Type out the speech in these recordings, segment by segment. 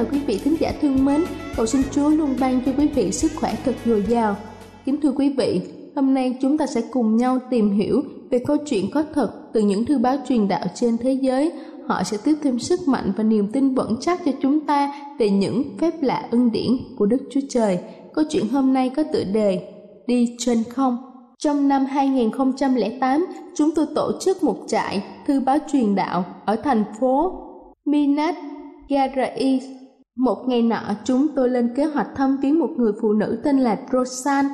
thân chào quý vị thính giả thương mến, cầu xin Chúa luôn ban cho quý vị sức khỏe thật dồi dào. Kính thưa quý vị, hôm nay chúng ta sẽ cùng nhau tìm hiểu về câu chuyện có thật từ những thư báo truyền đạo trên thế giới. Họ sẽ tiếp thêm sức mạnh và niềm tin vững chắc cho chúng ta về những phép lạ ân điển của Đức Chúa Trời. Câu chuyện hôm nay có tựa đề Đi trên không. Trong năm 2008, chúng tôi tổ chức một trại thư báo truyền đạo ở thành phố Minas Gerais. Một ngày nọ, chúng tôi lên kế hoạch thăm viếng một người phụ nữ tên là Rosan.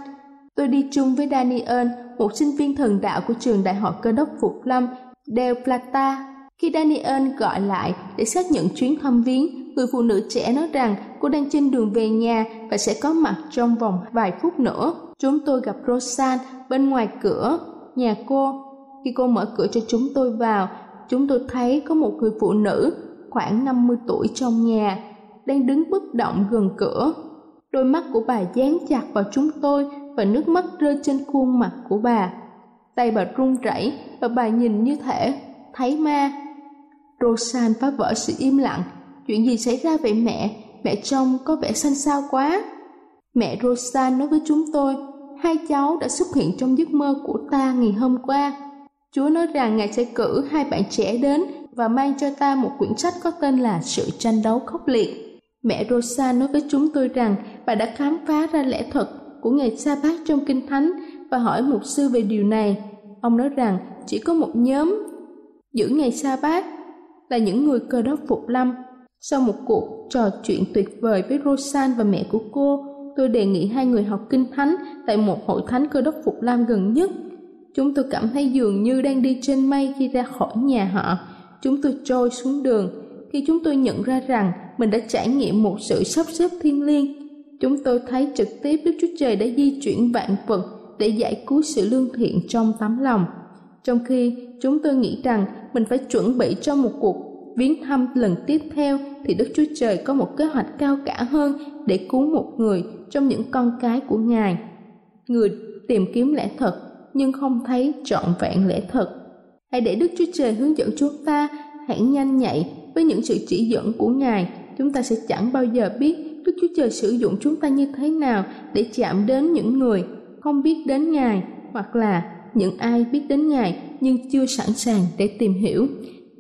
Tôi đi chung với Daniel, một sinh viên thần đạo của trường Đại học Cơ đốc Phục Lâm, Del Plata. Khi Daniel gọi lại để xác nhận chuyến thăm viếng, người phụ nữ trẻ nói rằng cô đang trên đường về nhà và sẽ có mặt trong vòng vài phút nữa. Chúng tôi gặp Rosan bên ngoài cửa nhà cô. Khi cô mở cửa cho chúng tôi vào, chúng tôi thấy có một người phụ nữ khoảng 50 tuổi trong nhà, đang đứng bất động gần cửa. Đôi mắt của bà dán chặt vào chúng tôi và nước mắt rơi trên khuôn mặt của bà. Tay bà run rẩy và bà nhìn như thể thấy ma. Rosan phá vỡ sự im lặng. Chuyện gì xảy ra vậy mẹ? Mẹ trông có vẻ xanh xao quá. Mẹ Rosan nói với chúng tôi, hai cháu đã xuất hiện trong giấc mơ của ta ngày hôm qua. Chúa nói rằng Ngài sẽ cử hai bạn trẻ đến và mang cho ta một quyển sách có tên là Sự tranh đấu khốc liệt. Mẹ Rosa nói với chúng tôi rằng bà đã khám phá ra lẽ thật của ngày sa bát trong Kinh Thánh và hỏi mục sư về điều này. Ông nói rằng chỉ có một nhóm giữ ngày sa bát là những người cơ đốc phục lâm. Sau một cuộc trò chuyện tuyệt vời với Rosan và mẹ của cô, tôi đề nghị hai người học Kinh Thánh tại một hội thánh cơ đốc phục lam gần nhất. Chúng tôi cảm thấy dường như đang đi trên mây khi ra khỏi nhà họ chúng tôi trôi xuống đường khi chúng tôi nhận ra rằng mình đã trải nghiệm một sự sắp xếp thiên liêng. Chúng tôi thấy trực tiếp đức chúa trời đã di chuyển vạn vật để giải cứu sự lương thiện trong tấm lòng. Trong khi chúng tôi nghĩ rằng mình phải chuẩn bị cho một cuộc viếng thăm lần tiếp theo thì đức chúa trời có một kế hoạch cao cả hơn để cứu một người trong những con cái của ngài. Người tìm kiếm lẽ thật nhưng không thấy trọn vẹn lẽ thật. Hãy để Đức Chúa Trời hướng dẫn chúng ta, hãy nhanh nhạy với những sự chỉ dẫn của Ngài. Chúng ta sẽ chẳng bao giờ biết Đức Chúa Trời sử dụng chúng ta như thế nào để chạm đến những người không biết đến Ngài hoặc là những ai biết đến Ngài nhưng chưa sẵn sàng để tìm hiểu.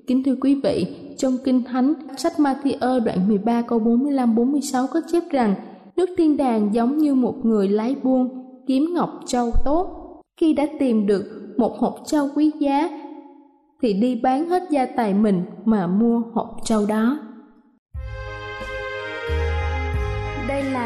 Kính thưa quý vị, trong Kinh Thánh, sách Matthew đoạn 13 câu 45-46 có chép rằng nước thiên đàng giống như một người lái buôn kiếm ngọc châu tốt. Khi đã tìm được một hộp châu quý giá thì đi bán hết gia tài mình mà mua hộp châu đó.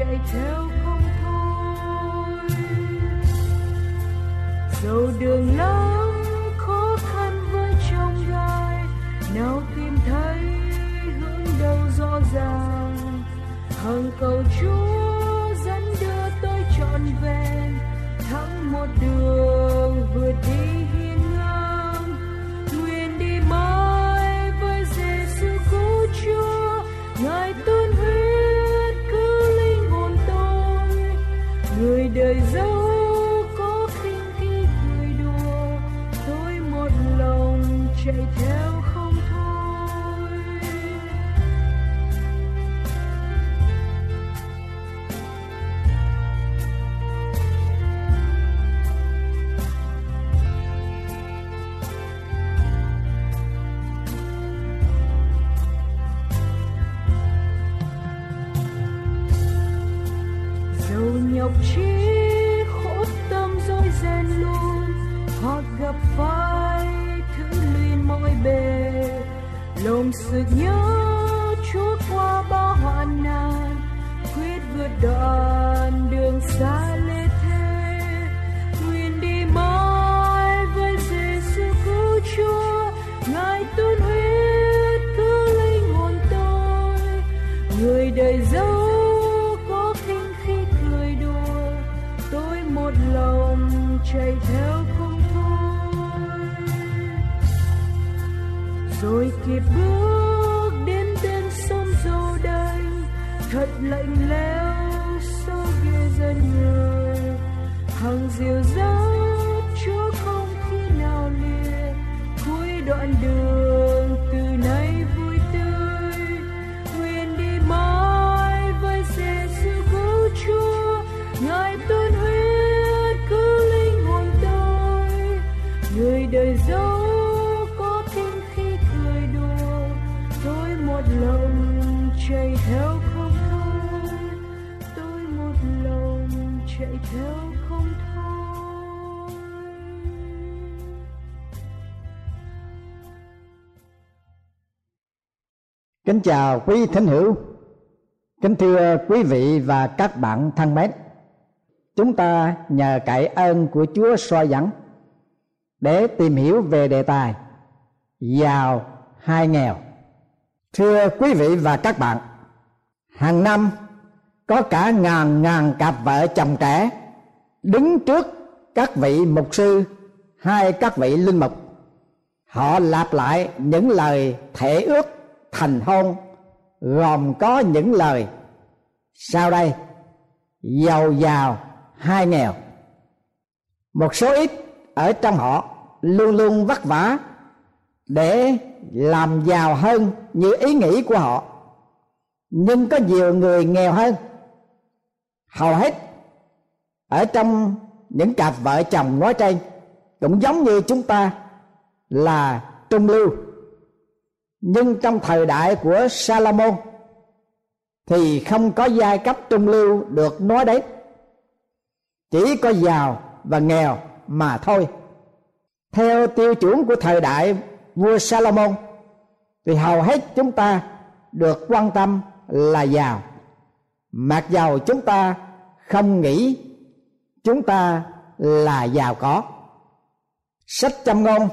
shaitan. lạnh lẽo sâu ghê ra người hàng diều dấu chúa không khi nào lìa. Cuối đoạn đường Kính chào quý thính hữu, kính thưa quý vị và các bạn thân mến. Chúng ta nhờ cậy ơn của Chúa soi dẫn để tìm hiểu về đề tài giàu hay nghèo. Thưa quý vị và các bạn, hàng năm có cả ngàn ngàn cặp vợ chồng trẻ đứng trước các vị mục sư hay các vị linh mục. Họ lặp lại những lời thể ước thành hôn, gồm có những lời sau đây? Giàu giàu, hai nghèo. Một số ít ở trong họ luôn luôn vất vả để làm giàu hơn như ý nghĩ của họ. Nhưng có nhiều người nghèo hơn. Hầu hết ở trong những cặp vợ chồng nói trên, cũng giống như chúng ta là trung lưu. Nhưng trong thời đại của Salomon thì không có giai cấp trung lưu được nói đến. Chỉ có giàu và nghèo mà thôi. Theo tiêu chuẩn của thời đại vua Salomon, thì hầu hết chúng ta được quan tâm là giàu. Mặc dầu chúng ta không nghĩ chúng ta là giàu có. Sách châm ngôn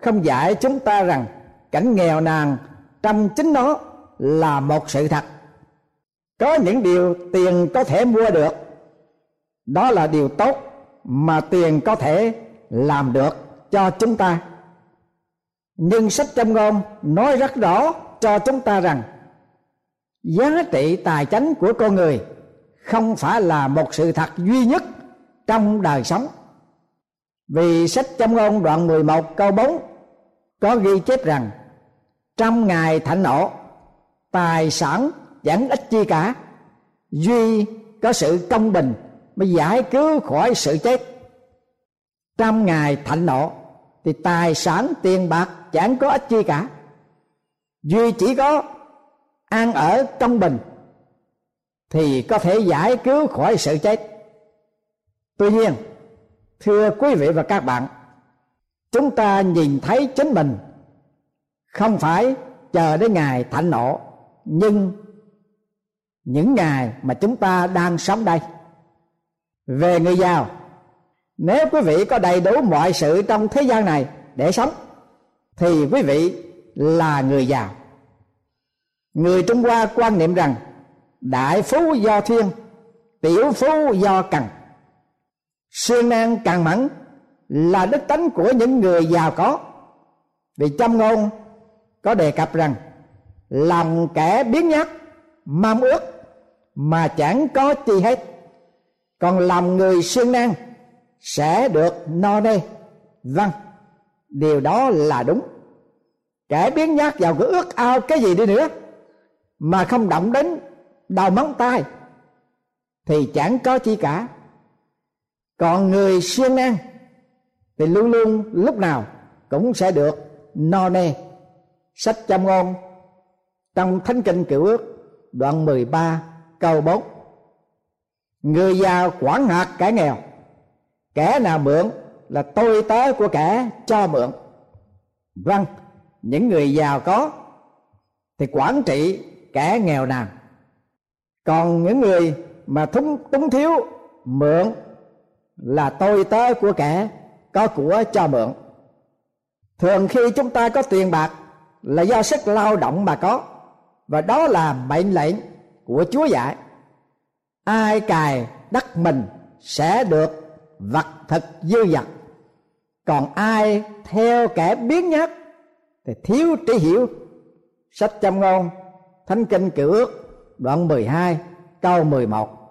không dạy chúng ta rằng cảnh nghèo nàn trong chính nó là một sự thật. Có những điều tiền có thể mua được. Đó là điều tốt mà tiền có thể làm được cho chúng ta. Nhưng sách châm ngôn nói rất rõ cho chúng ta rằng giá trị tài chánh của con người không phải là một sự thật duy nhất trong đời sống. Vì sách châm ngôn đoạn 11 câu 4 có ghi chép rằng, trong ngày thạnh nộ, tài sản chẳng ít chi cả, duy có sự công bình mới giải cứu khỏi sự chết. Trong ngày thạnh nộ thì tài sản tiền bạc chẳng có ích chi cả, duy chỉ có ăn ở công bình thì có thể giải cứu khỏi sự chết tuy nhiên, thưa quý vị và các bạn, chúng ta nhìn thấy chính mình không phải chờ đến ngày thạnh nộ, nhưng những ngày mà chúng ta đang sống đây. Về người giàu, nếu quý vị có đầy đủ mọi sự trong thế gian này để sống, thì quý vị là người giàu. Người trung hoa quan niệm rằng, đại phú do thiên, tiểu phú do cần siêng năng càng mẫn là đức tánh của những người giàu có. Vì trong ngôn có đề cập rằng lòng kẻ biến nhát, mong ước mà chẳng có chi hết. Còn lòng người siêng năng sẽ được no nê. Vâng điều đó là đúng. Kẻ biến nhát vào cái ước ao cái gì đi nữa mà không động đến đầu móng tay thì chẳng có chi cả còn người siêng năng thì luôn luôn lúc nào cũng sẽ được no nê. Sách châm ngôn, trong thánh kinh cựu ước, đoạn 13 câu 4 người giàu quản hạt kẻ nghèo, kẻ nào mượn là tôi tớ của kẻ cho mượn. Vâng những người giàu có thì quản trị kẻ nghèo nàn còn những người mà thúng, túng thiếu, mượn là tôi tớ của kẻ có của cho mượn. Thường khi chúng ta có tiền bạc là do sức lao động mà có, và đó là mệnh lệnh của chúa dạy. Ai cài đất mình sẽ được vật thực dư dật. Còn ai theo kẻ biến nhát thì thiếu trí hiểu. Sách châm ngôn, thánh kinh cựu ước, đoạn 12 câu 11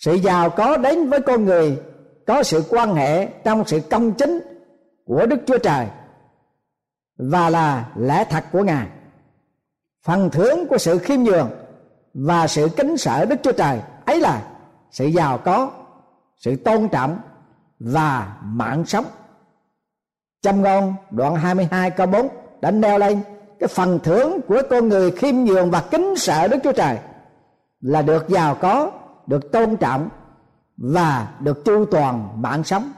sự giàu có đến với con người có sự quan hệ trong sự công chính của đức chúa trời và là lẽ thật của ngài. Phần thưởng của sự khiêm nhường và sự kính sợ đức chúa trời ấy là sự giàu có sự tôn trọng và mạng sống. Châm ngôn đoạn 22 câu 4 đã nêu lên cái phần thưởng của con người khiêm nhường và kính sợ Đức Chúa Trời là được giàu có, được tôn trọng và được chu toàn mạng sống.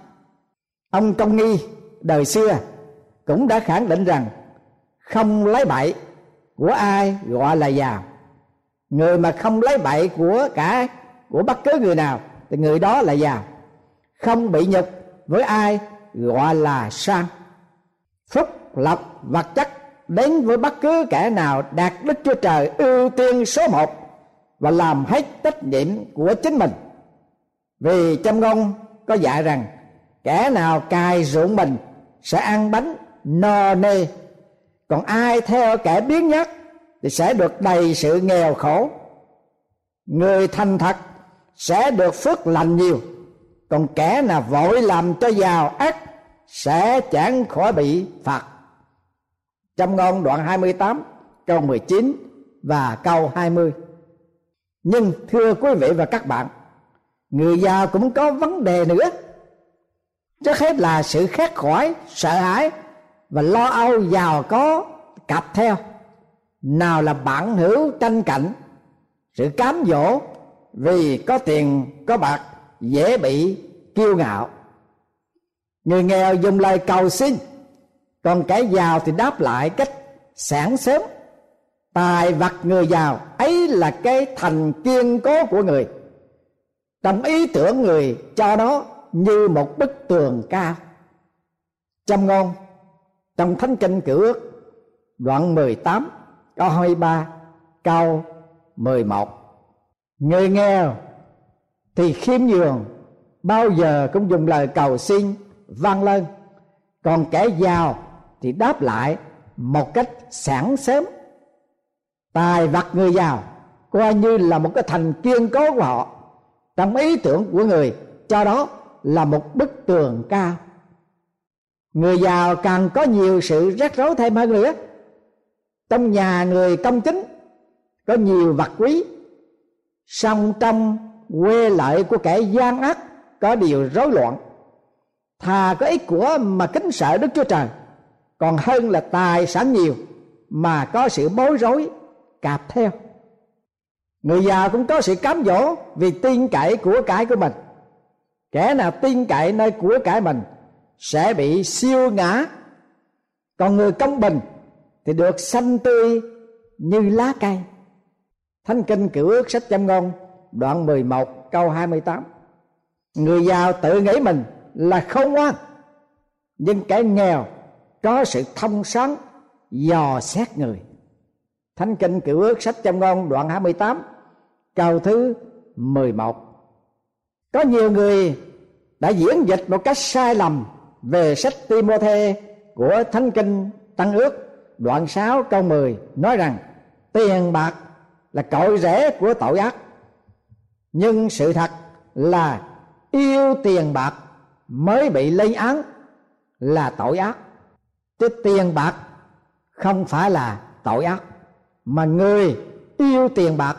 Ông Công Nghi đời xưa cũng đã khẳng định rằng không lấy bậy của ai gọi là giàu. Người mà không lấy bậy của cả, của bất cứ người nào thì người đó là giàu. Không bị nhục với ai gọi là sang phúc, lộc, vật chất đến với bất cứ kẻ nào đạt đức chúa trời ưu tiên số một và làm hết trách nhiệm của chính mình. Vì châm ngôn có dạy rằng, kẻ nào cài ruộng mình sẽ ăn bánh no nê. Còn ai theo kẻ biến nhất thì sẽ được đầy sự nghèo khổ. Người thành thật sẽ được phước lành nhiều. Còn kẻ nào vội làm cho giàu ác sẽ chẳng khỏi bị phạt. Trong ngôn đoạn 28 câu 19 và câu 20 nhưng thưa quý vị và các bạn, người giàu cũng có vấn đề nữa. Trước hết là sự khát khỏi sợ hãi và lo âu giàu có cặp theo. Nào là bạn hữu tranh cạnh, sự cám dỗ vì có tiền, có bạc, dễ bị kiêu ngạo. Người nghèo dùng lời cầu xin, còn kẻ giàu thì đáp lại cách sáng sớm tài vật người giàu, ấy là cái thành kiên cố của người. Trong ý tưởng người cho nó như một bức tường cao. Trong ngôn, trong thánh kinh cử ước, đoạn 18 câu 23 câu 11 người nghèo thì khiêm nhường, bao giờ cũng dùng lời cầu xin, vang lên. Còn kẻ giàu thì đáp lại một cách sẵn sớm tài vật người giàu, coi như là một cái thành kiên cố của họ. Trong ý tưởng của người, cho đó là một bức tường cao. Người giàu càng có nhiều sự rắc rối thêm hơn nữa trong nhà người công chính, có nhiều vật quý. Song trong quê lợi của kẻ gian ác, có điều rối loạn. Thà có ít của mà kính sợ đức chúa trời, còn hơn là tài sản nhiều mà có sự bối rối cạp theo. Người già cũng có sự cám dỗ vì tin cậy của cải của mình. Kẻ nào tin cậy nơi của cải mình sẽ bị siêu ngã. Còn người công bình thì được xanh tươi như lá cây. Thánh kinh cửu ước sách châm ngôn, đoạn 11 câu 28 người giàu tự nghĩ mình là không ngoan nhưng kẻ nghèo có sự thông sáng, dò xét người thánh kinh Cựu ước sách châm ngôn, đoạn 28 câu thứ 11 có nhiều người đã diễn dịch một cách sai lầm về sách Timôthê của Thánh Kinh Tăng Ước, đoạn 6 câu 10 nói rằng tiền bạc là cội rễ của tội ác, nhưng sự thật là yêu tiền bạc mới bị lên án là tội ác. Chứ tiền bạc không phải là tội ác mà người yêu tiền bạc,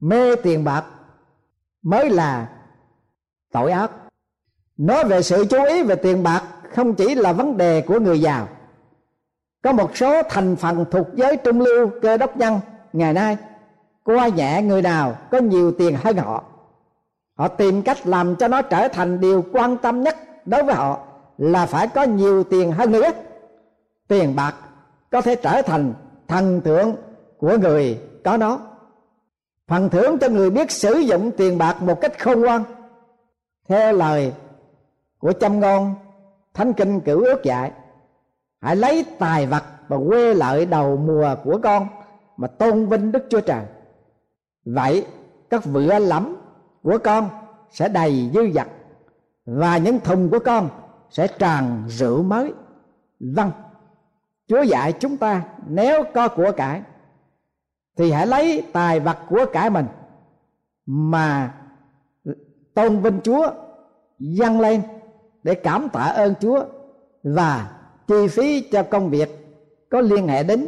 mê tiền bạc mới là tội ác. Nói về sự chú ý về tiền bạc không chỉ là vấn đề của người giàu. Có một số thành phần thuộc giới trung lưu cơ đốc nhân, ngày nay, qua nhẹ người nào có nhiều tiền hơn họ. Họ tìm cách làm cho nó trở thành điều quan tâm nhất đối với họ là phải có nhiều tiền hơn nữa. Tiền bạc có thể trở thành thần thưởng của người có nó. Phần thưởng cho người biết sử dụng tiền bạc một cách khôn ngoan. Theo lời của châm ngôn, thánh kinh cửu ước dạy, hãy lấy tài vật và quê lợi đầu mùa của con mà tôn vinh đức chúa trời. Vậy các vựa lẫm của con sẽ đầy dư dật và những thùng của con sẽ tràn rượu mới. Vâng chúa dạy chúng ta, nếu có của cải, thì hãy lấy tài vật của cải mình mà tôn vinh chúa, dâng lên để cảm tạ ơn chúa và chi phí cho công việc có liên hệ đến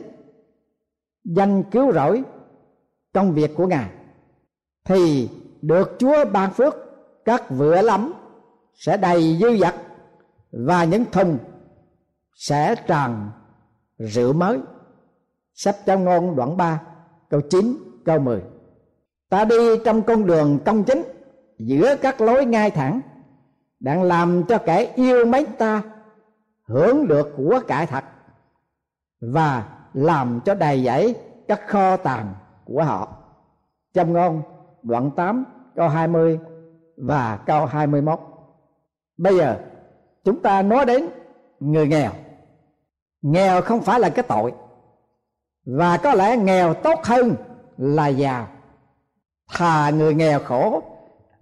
danh cứu rỗi công việc của ngài. Thì được chúa ban phước, các vựa lắm sẽ đầy dư dật và những thùng sẽ tràn rượu mới. Sách trong ngôn đoạn 3 câu 9 câu 10 ta đi trong con đường công chính, giữa các lối ngay thẳng, đang làm cho kẻ yêu mến ta hưởng được của cải thật và làm cho đầy dẫy các kho tàng của họ. Trong ngôn đoạn 8 câu 20 và câu 21 bây giờ, chúng ta nói đến người nghèo nghèo không phải là cái tội. Và có lẽ nghèo tốt hơn là giàu. Thà người nghèo khổ,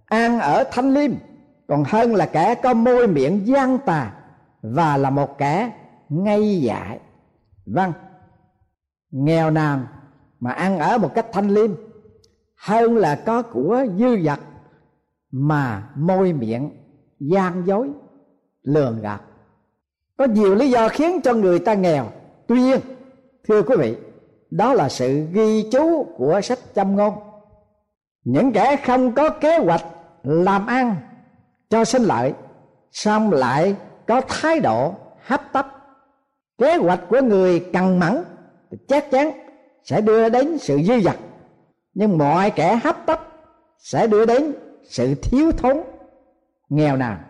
ăn ở thanh liêm, còn hơn là kẻ có môi miệng gian tà và là một kẻ ngây dại. Vâng nghèo nàn mà ăn ở một cách thanh liêm hơn là có của dư dật mà môi miệng gian dối, lường gạt có nhiều lý do khiến cho người ta nghèo. Tuy nhiên, thưa quý vị, đó là sự ghi chú của sách châm ngôn. Những kẻ không có kế hoạch làm ăn cho sinh lợi, xong lại có thái độ hấp tấp. Kế hoạch của người cần mẫn chắc chắn sẽ đưa đến sự dư dật. Nhưng mọi kẻ hấp tấp sẽ đưa đến sự thiếu thốn, nghèo nàn.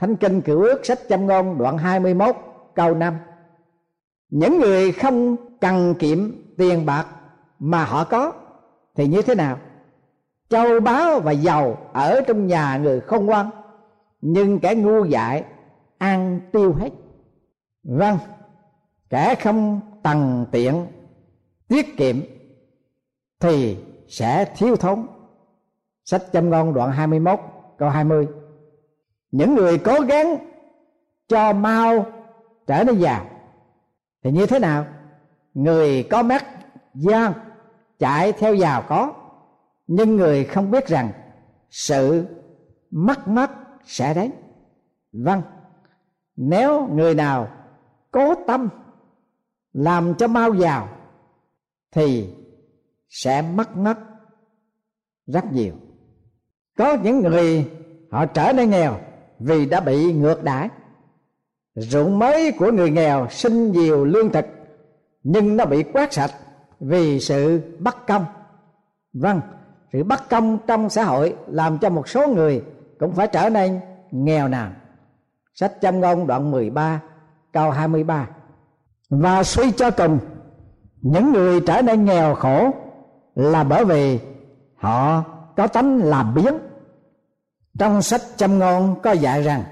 Thánh kinh cựu ước sách châm ngôn, đoạn 21 câu 5 những người không cần kiệm tiền bạc mà họ có, thì như thế nào? Châu báu và giàu ở trong nhà người không ngoan, nhưng kẻ ngu dại ăn tiêu hết. Vâng kẻ không tần tiện, tiết kiệm thì sẽ thiếu thốn. Sách châm ngôn, đoạn 21 câu 20 những người cố gắng cho mau trở nên giàu. Thì như thế nào? Người có mắt gian chạy theo giàu có, nhưng người không biết rằng sự mất mất sẽ đến. Vâng nếu người nào cố tâm làm cho mau giàu, thì sẽ mất mất rất nhiều. Có những người họ trở nên nghèo vì đã bị ngược đãi. Ruộng mới của người nghèo sinh nhiều lương thực, nhưng nó bị quét sạch vì sự bất công. Vâng sự bất công trong xã hội làm cho một số người cũng phải trở nên nghèo nàn. Sách châm ngôn đoạn 13 câu 23 và suy cho cùng, những người trở nên nghèo khổ là bởi vì họ có tánh làm biếng trong sách châm ngôn có dạy rằng,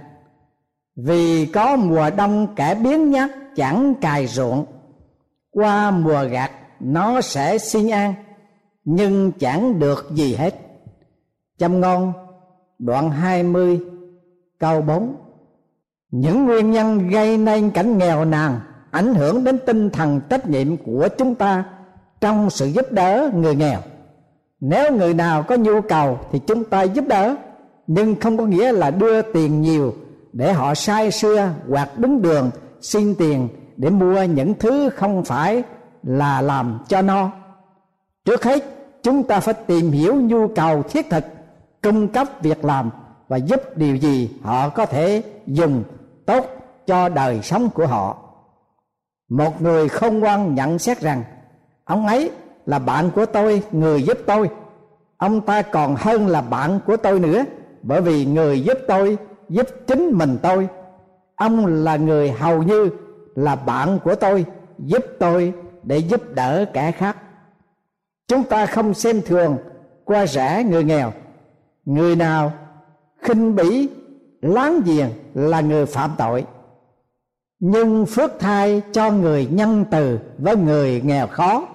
vì có mùa đông kẻ biến nhát chẳng cài ruộng, qua mùa gặt nó sẽ xin an, nhưng chẳng được gì hết. Châm ngôn, đoạn 20 câu 4 những nguyên nhân gây nên cảnh nghèo nàn ảnh hưởng đến tinh thần trách nhiệm của chúng ta trong sự giúp đỡ người nghèo. Nếu người nào có nhu cầu thì chúng ta giúp đỡ nhưng không có nghĩa là đưa tiền nhiều để họ sai xưa hoặc đứng đường, xin tiền để mua những thứ không phải là làm cho no. Trước hết, chúng ta phải tìm hiểu nhu cầu thiết thực, cung cấp việc làm và giúp điều gì họ có thể dùng tốt cho đời sống của họ. Một người không quan nhận xét rằng, ông ấy là bạn của tôi, người giúp tôi. Ông ta còn hơn là bạn của tôi nữa bởi vì người giúp tôi, giúp chính mình tôi. Ông là người hầu như là bạn của tôi, giúp tôi để giúp đỡ kẻ khác. Chúng ta không xem thường qua rẻ người nghèo. Người nào khinh bỉ, láng giềng là người phạm tội. Nhưng phước thai cho người nhân từ với người nghèo khó.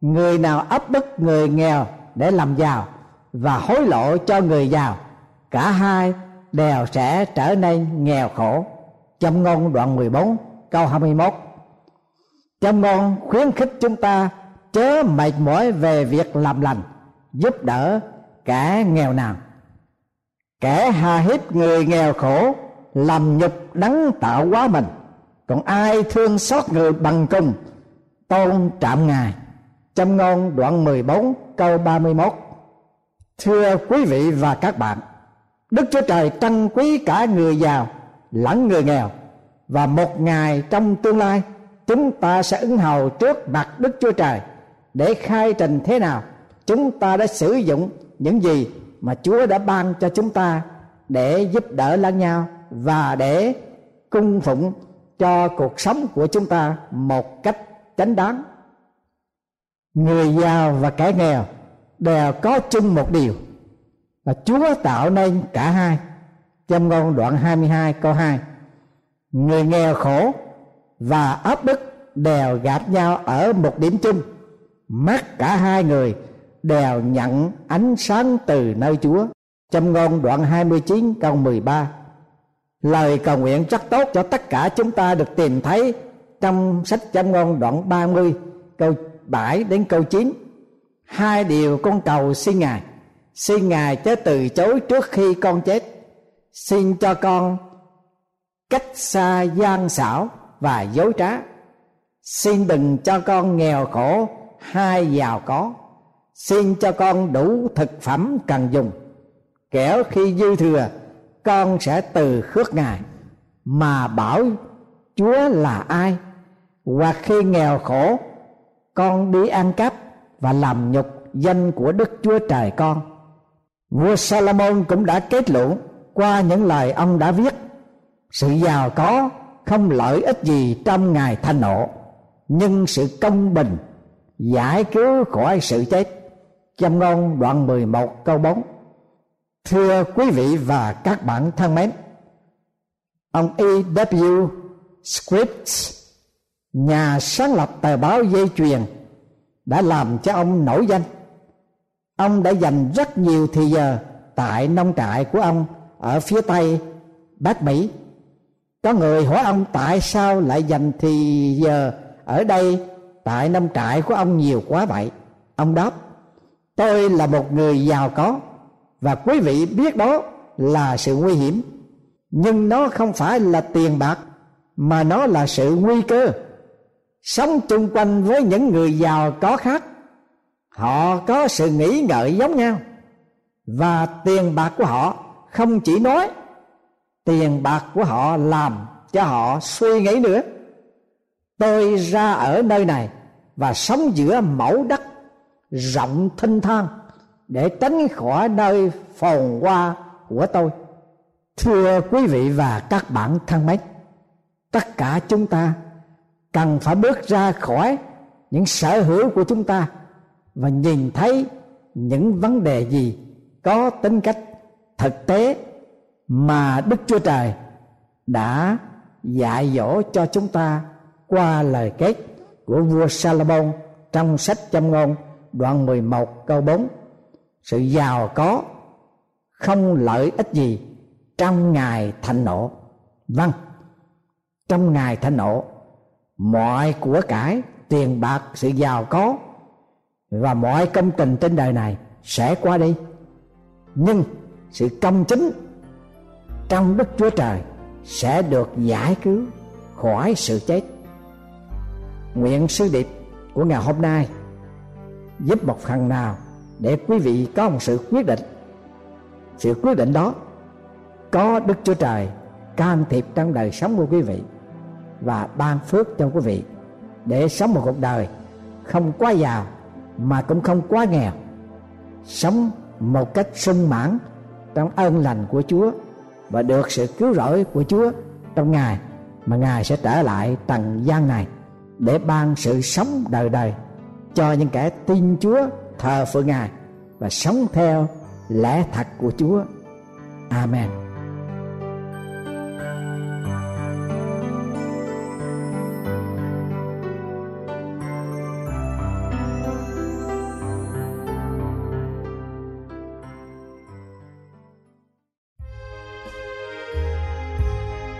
Người nào áp bức người nghèo để làm giàu và hối lộ cho người giàu cả hai đều sẽ trở nên nghèo khổ. Trong ngôn đoạn 14 câu 21 trong ngôn khuyến khích chúng ta chớ mệt mỏi về việc làm lành, giúp đỡ kẻ nghèo nàn. Kẻ hà hiếp người nghèo khổ, làm nhục đắng tạo quá mình. Còn ai thương xót người bằng cùng, tôn trạm ngài. Châm ngôn đoạn 14 câu 31 Thưa quý vị và các bạn Đức Chúa Trời trân quý cả người giàu lẫn người nghèo, Và một ngày trong tương lai, Chúng ta sẽ ứng hầu trước mặt Đức Chúa Trời Để khai trình thế nào Chúng ta đã sử dụng những gì mà Chúa đã ban cho chúng ta Để giúp đỡ lẫn nhau Và để cung phụng cho cuộc sống của chúng ta một cách chánh đáng. Người giàu và kẻ nghèo đều có chung một điều là Chúa tạo nên cả hai. Trong ngôn đoạn 22 câu 2 người nghèo khổ và áp bức đều gặp nhau ở một điểm chung. Mắt cả hai người đều nhận ánh sáng từ nơi Chúa. Trong ngôn đoạn 29 câu 13 lời cầu nguyện rất tốt cho tất cả chúng ta được tìm thấy trong sách châm ngôn đoạn 30 câu 7 đến câu 9 hai điều con cầu xin ngài xin ngài chớ từ chối trước khi con chết. Xin cho con cách xa gian xảo và dối trá. Xin đừng cho con nghèo khổ, hay giàu có. Xin cho con đủ thực phẩm cần dùng. Kẻo khi dư thừa, con sẽ từ khước ngài. Mà bảo chúa là ai? Hoặc khi nghèo khổ, con đi ăn cắp và làm nhục danh của đức chúa trời con vua salomon cũng đã kết luận qua những lời ông đã viết. Sự giàu có không lợi ích gì trong ngày thanh nộ, nhưng sự công bình giải cứu khỏi sự chết. Châm ngôn đoạn 11 câu 4 thưa quý vị và các bạn thân mến, ông E.W. Scripps, nhà sáng lập tờ báo dây chuyền, đã làm cho ông nổi danh ông đã dành rất nhiều thời giờ tại nông trại của ông ở phía tây bắc mỹ có người hỏi ông tại sao lại dành thì giờ ở đây tại nông trại của ông nhiều quá vậy? Ông đáp, tôi là một người giàu có và quý vị biết đó là sự nguy hiểm. Nhưng nó không phải là tiền bạc, mà nó là sự nguy cơ. Sống chung quanh với những người giàu có khác họ có sự nghĩ ngợi giống nhau. Và tiền bạc của họ không chỉ nói, tiền bạc của họ làm cho họ suy nghĩ nữa. Tôi ra ở nơi này và sống giữa mẫu đất rộng thinh thang để tránh khỏi nơi phồn hoa của tôi. Thưa quý vị và các bạn thân mến, tất cả chúng ta cần phải bước ra khỏi những sở hữu của chúng ta và nhìn thấy những vấn đề gì có tính cách thực tế mà đức chúa trời đã dạy dỗ cho chúng ta qua lời kết của vua Salomon trong sách châm ngôn, đoạn 11 câu 4 sự giàu có không lợi ích gì trong ngày thạnh nộ. Vâng trong ngày thạnh nộ, mọi của cải tiền bạc sự giàu có và mọi công trình trên đời này sẽ qua đi. Nhưng sự công chính trong đức chúa trời sẽ được giải cứu khỏi sự chết. Nguyện sứ điệp của ngày hôm nay giúp một phần nào để quý vị có một sự quyết định. Sự quyết định đó có đức chúa trời can thiệp trong đời sống của quý vị và ban phước cho quý vị để sống một cuộc đời không quá giàu mà cũng không quá nghèo sống một cách sung mãn trong ơn lành của Chúa và được sự cứu rỗi của Chúa trong Ngài, mà Ngài sẽ trở lại trần gian này để ban sự sống đời đời cho những kẻ tin Chúa thờ phượng Ngài và sống theo lẽ thật của Chúa. Amen.